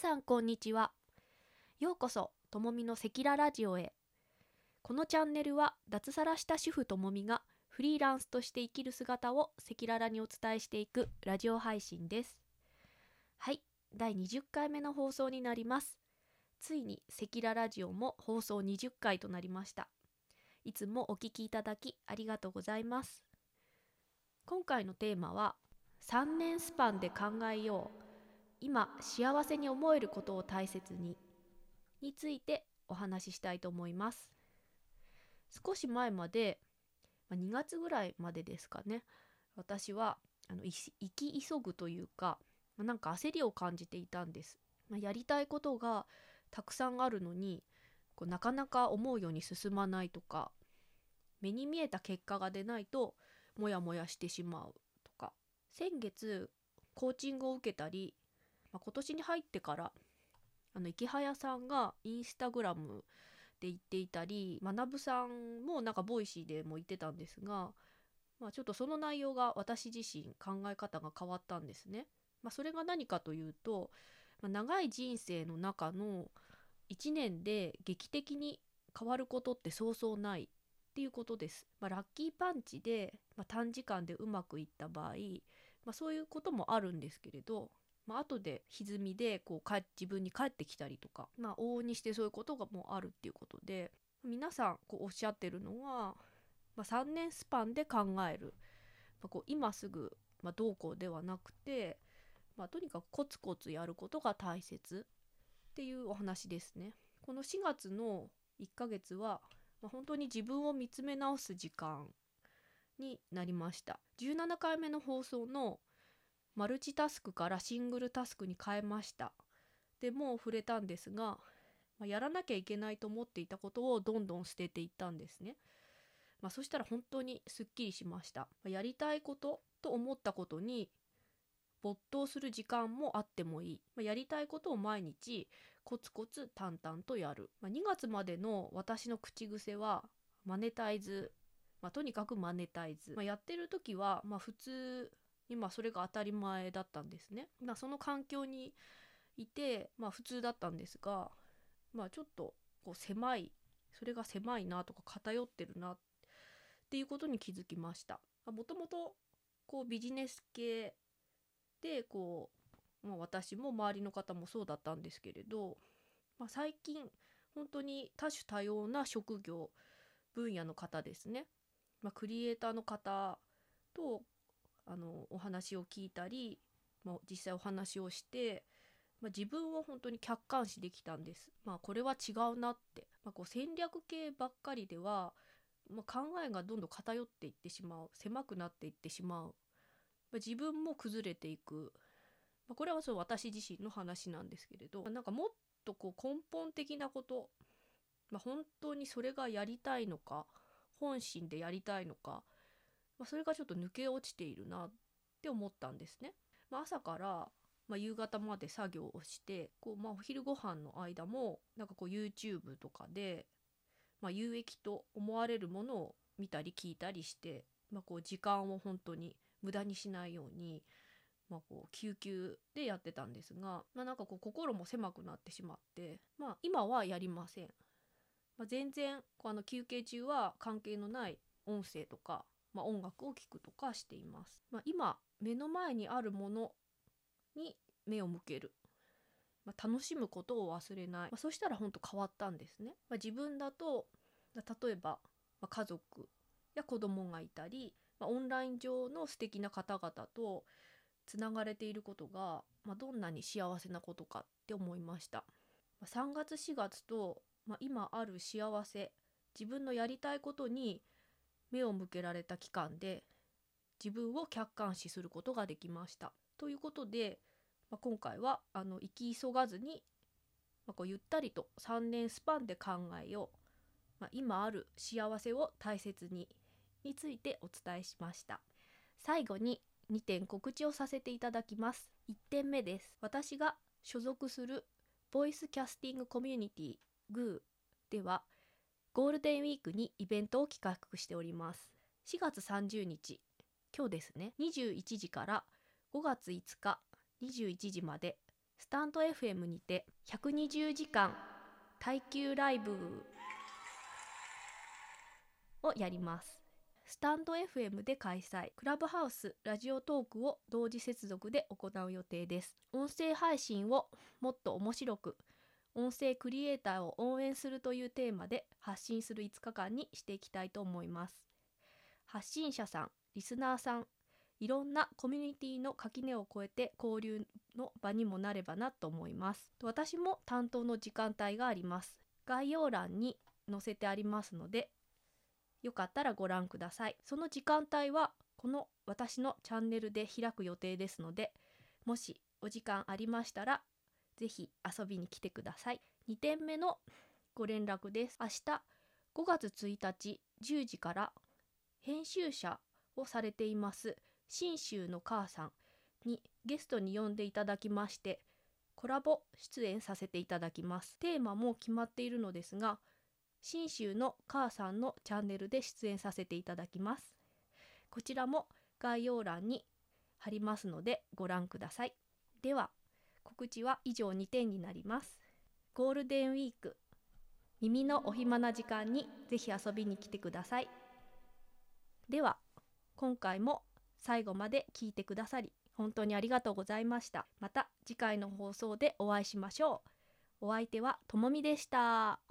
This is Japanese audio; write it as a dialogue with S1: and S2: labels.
S1: さんこんにちは。ようこそともみのセキララジオへ。このチャンネルは脱サラした主婦ともみがフリーランスとして生きる姿を赤裸々にお伝えしていくラジオ配信です。はい第20回目の放送になります。ついに赤裸ラジオも放送20回となりました。いつもお聞きいただきありがとうございます。今回のテーマは3年スパンで考えよう。今幸せに思えることを大切にについてお話ししたいと思います。少し前まで2月ぐらいまでですかね。私はあの生き急ぐというかなんか焦りを感じていたんです、ま、やりたいことがたくさんあるのにこうなかなか思うように進まないとか目に見えた結果が出ないとモヤモヤしてしまうとか。先月コーチングを受けたりまあ、今年に入ってからあのイケハヤさんがインスタグラムで言っていたり学さんもなんか Voicy でも言ってたんですが、まあ、ちょっとその内容が私自身考え方が変わったんですね。まあ、それが何かというと、まあ、長い人生の中の1年で劇的に変わることってそうそうないっていうことです。まあ、ラッキーパンチで、まあ、短時間でうまくいった場合、まあ、そういうこともあるんですけれどまあ後で歪みでこう自分に返ってきたりとか、まあ、往々にしてそういうことがもうあるっていうことで皆さんこうおっしゃってるのは、まあ、3年スパンで考える、まあ、こう今すぐ、まあ、どうこうではなくて、まあ、とにかくコツコツやることが大切っていうお話ですね。この4月の1ヶ月は、まあ、本当に自分を見つめ直す時間になりました。17回目の放送のマルチタスクからシングルタスクに変えました。でもう触れたんですが、やらなきゃいけないと思っていたことをどんどん捨てていったんですね、まあ、そしたら本当にすっきりしました、やりたいことと思ったことに没頭する時間もあってもいい、やりたいことを毎日コツコツ淡々とやる、まあ、2月までの私の口癖はマネタイズ、まあ、とにかくマネタイズ、ま、やってる時はま普通今それが当たり前だったんですね。まあ、その環境にいて、まあ、普通だったんですが、まあ、ちょっとこう狭いそれが狭いなとか偏ってるなっていうことに気づきました。もともとこうビジネス系でこう、まあ、私も周りの方もそうだったんですけれど、まあ、最近本当に多種多様な職業分野の方ですね、まあ、クリエイターの方とあのお話を聞いたり、まあ、実際お話をして、まあ、自分を本当に客観視できたんです。まあ、これは違うなって、まあ、こう戦略系ばっかりでは、まあ、考えがどんどん偏っていってしまう。狭くなっていってしまう、まあ、自分も崩れていく、まあ、これはそう私自身の話なんですけれど。まなんかもっとこう根本的なこと、まあ、本当にそれがやりたいのか本心でやりたいのかまあ、それがちょっと抜け落ちているなって思ったんですね。まあ、朝から、まあ、夕方まで作業をしてこう、まあ、お昼ご飯の間もなんかこう YouTube とかで、まあ、有益と思われるものを見たり聞いたりして、まあ、こう時間を本当に無駄にしないように、まあ、こう救急でやってたんですが、まあ、なんかこう心も狭くなってしまって、まあ、今はやりません。まあ、全然こうあの休憩中は関係のない音声とかまあ、音楽を聴くとかしています。まあ、今目の前にあるものに目を向ける、まあ、楽しむことを忘れない、まあ、そしたら本当変わったんですね。まあ、自分だと例えば、ま、家族や子供がいたり、まあ、オンライン上の素敵な方々とつながれていることが、まあ、どんなに幸せなことかって思いました。まあ、3月4月と、まあ、今ある幸せ自分のやりたいことに目を向けられた期間で自分を客観視することができました。ということで、まあ、今回はあの生き急がずに、まあ、こうゆったりと3年スパンで考えよう、まあ、今ある幸せを大切にについてお伝えしました。最後に2点告知をさせていただきます。1点目です。私が所属するボイスキャスティングコミュニティグーではゴールデンウィークにイベントを企画しております。4月30日今日ですね。21時から5月5日21時までスタンド FM にて120時間耐久ライブをやります。スタンド FM で開催クラブハウスラジオトークを同時接続で行う予定です。音声配信をもっと面白く音声クリエイターを応援するというテーマで発信する5日間にしていきたいと思います。発信者さんリスナーさんいろんなコミュニティの垣根を越えて交流の場にもなればなと思います。私も担当の時間帯があります。概要欄に載せてありますのでよかったらご覧ください。その時間帯はこの私のチャンネルで開く予定ですのでもしお時間ありましたらぜひ遊びに来てください。2点目のご連絡です。明日5月1日10時から編集者をされています信州の母さんにゲストに呼んでいただきましてコラボ出演させていただきます。テーマも決まっているのですが信州の母さんのチャンネルで出演させていただきます。こちらも概要欄に貼りますのでご覧ください。では告知は以上2点になります。ゴールデンウィーク耳のお暇な時間にぜひ遊びに来てください。では今回も最後まで聞いてくださり本当にありがとうございました。また次回の放送でお会いしましょう。お相手はともみでした。